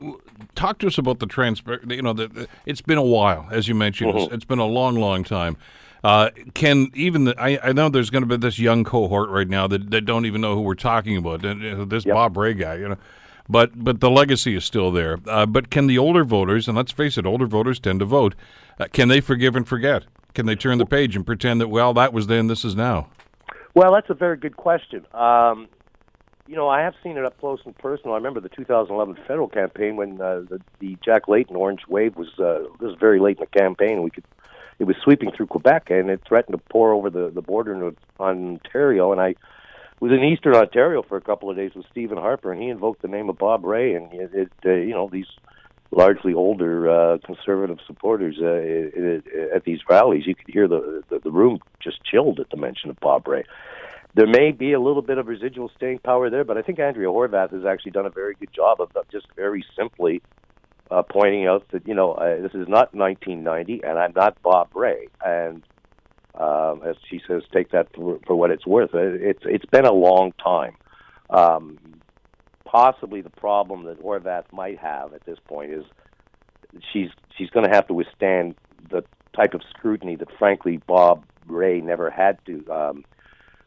talk to us about the transfer. You know, the, the, it's been a while, as you mentioned. It's, it's been a long, long time. Uh, can even the, I, I know there's going to be this young cohort right now that, that don't even know who we're talking about. This Yep. Bob Rae guy, you know, but but the legacy is still there. Uh, but can the older voters, and let's face it, older voters tend to vote. Uh, can they forgive and forget? Can they turn the page and pretend that well, that was then, this is now? Well, that's a very good question. Um, you know, I have seen it up close and personal. I remember the 2011 federal campaign when uh, the, the Jack Layton orange wave was uh, this was very late in the campaign. We could it was sweeping through Quebec and it threatened to pour over the the border into Ontario. And I was in Eastern Ontario for a couple of days with Stephen Harper, and he invoked the name of Bob Rae, and it, it uh, you know these largely older uh, conservative supporters uh, it, it, at these rallies, you could hear the, the the room just chilled at the mention of Bob Rae. There may be a little bit of residual staying power there, but I think Andrea Horwath has actually done a very good job of just very simply uh, pointing out that you know uh, this is not 1990, and I'm not Bob Rae, and um, as she says, take that for, for what it's worth. It's it's been a long time. Um, possibly the problem that Horwath might have at this point is she's she's going to have to withstand the type of scrutiny that, frankly, Bob Rae never had to um,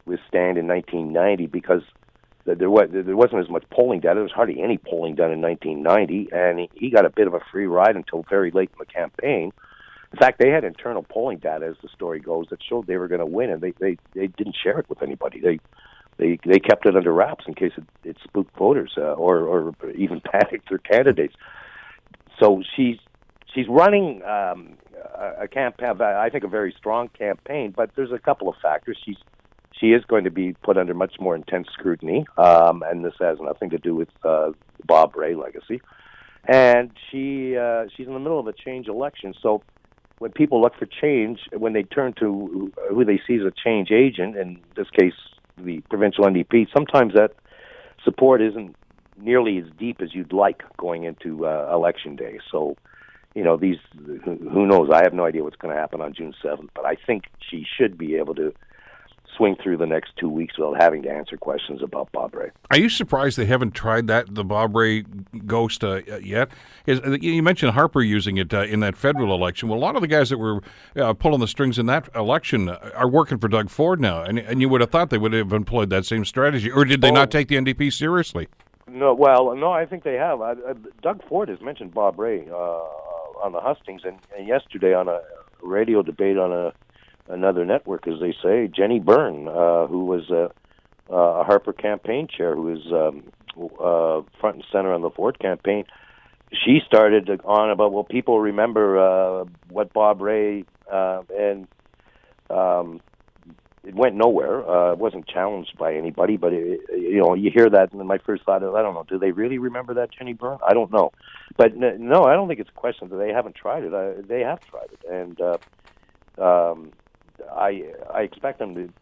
withstand in 1990 because there was there wasn't as much polling done. There was hardly any polling done in 1990, and he, he got a bit of a free ride until very late in the campaign. In fact, they had internal polling data, as the story goes, that showed they were going to win, and they, they they didn't share it with anybody. They they they kept it under wraps in case it, it spooked voters uh, or or even panicked their candidates. So she's she's running um, a, campaign. I think a very strong campaign, but there's a couple of factors. She's she is going to be put under much more intense scrutiny, um, and this has nothing to do with uh, Bob Rae legacy. And she uh, she's in the middle of a change election, so when people look for change, when they turn to who they see as a change agent, in this case the provincial NDP, sometimes that support isn't nearly as deep as you'd like going into uh, election day. So, you know, these who who knows? I have no idea what's going to happen on June seventh, but I think she should be able to swing through the next two weeks without having to answer questions about Bob Rae. Are you surprised they haven't tried that the Bob Rae ghost uh, yet? Is, you mentioned Harper using it uh, in that federal election. Well, a lot of the guys that were uh, pulling the strings in that election are working for Doug Ford now, and and you would have thought they would have employed that same strategy, or did they Oh. not take the NDP seriously? No, well, no, I think they have. I, I, Doug Ford has mentioned Bob Rae uh, on the hustings, and, and yesterday on a radio debate on a another network, as they say, Jenny Byrne, uh, who was a, a Harper campaign chair, who was um, uh, front and center on the Ford campaign. She started on about well, people remember uh, what Bob Rae uh, and um, it went nowhere. Uh, it wasn't challenged by anybody, but it, you know, you hear that, and my first thought is, I don't know, do they really remember that Jenny Byrne? I don't know, but no, I don't think it's a question that they haven't tried it. I, they have tried it, and uh, um, I I expect them to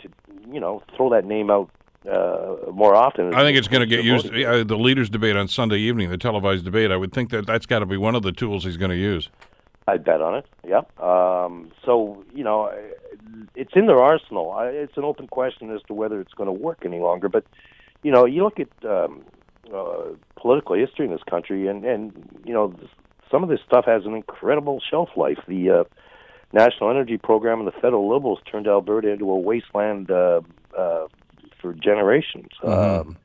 to you know throw that name out uh, more often. I think it's going to get used. Uh, the leaders' debate on Sunday evening, the televised debate. I would think that that's got to be one of the tools he's going to use. I bet on it. Yeah. Um, so you know, it's in their arsenal. I, it's an open question as to whether it's going to work any longer. But you know, you look at um, uh, political history in this country, and and you know, some of this stuff has an incredible shelf life. The uh, National Energy Program and the federal Liberals turned Alberta into a wasteland uh, uh, for generations. Um,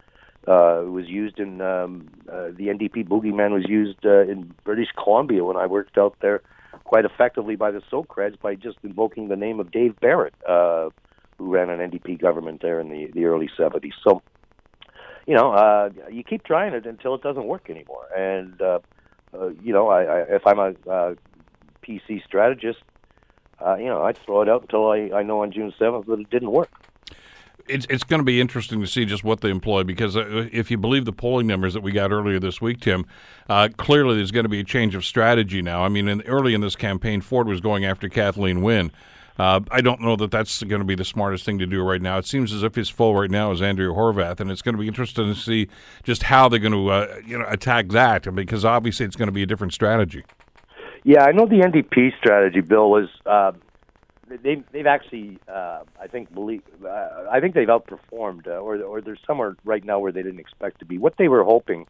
uh, it was used in um, uh, the NDP boogeyman was used uh, in British Columbia when I worked out there quite effectively by the Socreds by just invoking the name of Dave Barrett, uh, who ran an NDP government there in the, the early 70s. So, you know, uh, you keep trying it until it doesn't work anymore. And, uh, uh, you know, I, I, if I'm a uh, PC strategist, uh, you know, I'd throw it out until I, I know on June 7th that it didn't work. It's it's going to be interesting to see just what they employ because uh, if you believe the polling numbers that we got earlier this week, Tim, uh, clearly there's going to be a change of strategy now. I mean, in, early in this campaign, Ford was going after Kathleen Wynne. Uh, I don't know that that's going to be the smartest thing to do right now. It seems as if his foe right now is Andrea Horwath, and it's going to be interesting to see just how they're going to uh, you know attack that because obviously it's going to be a different strategy. Yeah, I know the NDP strategy, Bill, was uh, they've they've actually uh, I think believe uh, I think they've outperformed, uh, or or there's somewhere right now where they didn't expect to be. What they were hoping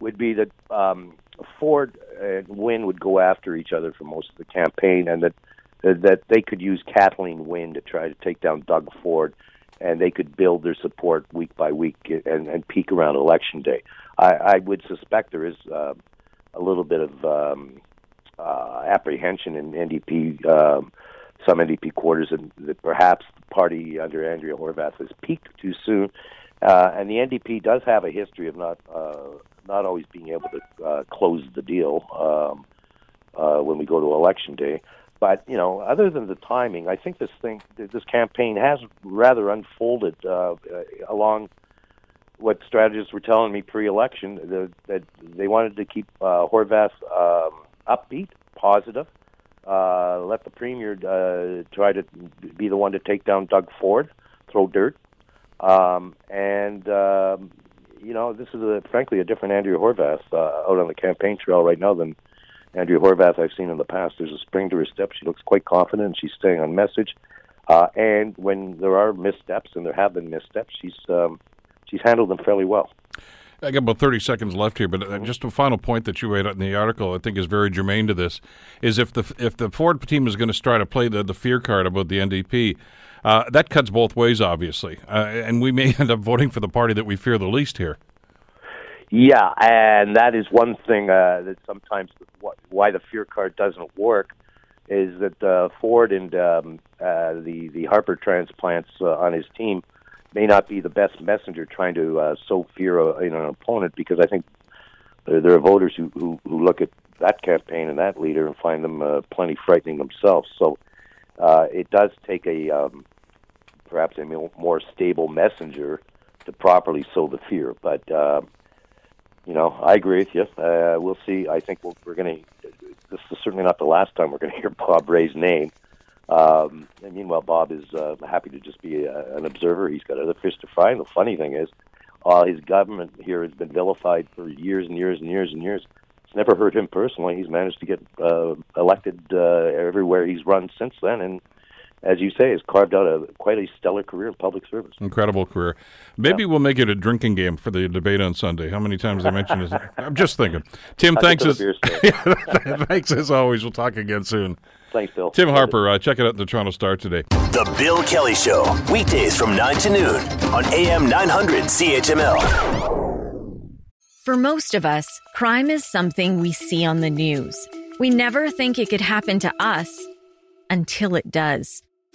would be that um, Ford and Wynne would go after each other for most of the campaign, and that that they could use Kathleen Wynne to try to take down Doug Ford, and they could build their support week by week and, and peak around election day. I, I would suspect there is uh, a little bit of um, uh, apprehension in NDP, um, some NDP quarters, and that perhaps the party under Andrea Horwath has peaked too soon. Uh, and the NDP does have a history of not uh, not always being able to uh, close the deal um, uh, when we go to election day. But you know, other than the timing, I think this thing, this campaign has rather unfolded uh, uh, along what strategists were telling me pre-election that, that they wanted to keep uh, Horwath um, upbeat, positive, uh, let the premier uh, try to be the one to take down Doug Ford, throw dirt, um, and um, you know this is a, frankly a different Andrew Horwath uh, out on the campaign trail right now than Andrew Horwath I've seen in the past. There's a spring to her step. She looks quite confident. She's staying on message. Uh, and when there are missteps, and there have been missteps, she's um, she's handled them fairly well. I got about 30 seconds left here, but uh, just a final point that you made in the article I think is very germane to this is if the if the Ford team is going to try to play the, the fear card about the NDP, uh, that cuts both ways, obviously. Uh, and we may end up voting for the party that we fear the least here. Yeah, and that is one thing uh, that sometimes why the fear card doesn't work is that uh, Ford and um, uh, the the Harper transplants uh, on his team may not be the best messenger trying to uh, sow fear uh, in an opponent because I think there, there are voters who, who who look at that campaign and that leader and find them uh, plenty frightening themselves. So uh, it does take a um, perhaps a more stable messenger to properly sow the fear, but. Uh, you know, I agree with you. Uh, we'll see. I think we we are going to. This is certainly not the last time we're going to hear Bob Rae's name. Um, and meanwhile, Bob is uh, happy to just be a, an observer. He's got other fish to fry. And the funny thing is, uh, his government here has been vilified for years and years and years and years. It's never hurt him personally. He's managed to get uh, elected uh, everywhere he's run since then, and as you say, has carved out a quite a stellar career in public service. Incredible career. Maybe yeah. we'll make it a drinking game for the debate on Sunday. How many times I mentioned it? I'm just thinking. Tim, thanks as thanks as always. We'll talk again soon. Thanks, Bill. Tim Harper, uh, check it out in the Toronto Star today. The Bill Kelly Show, weekdays from 9 to noon on AM 900 CHML. For most of us, crime is something we see on the news. We never think it could happen to us until it does.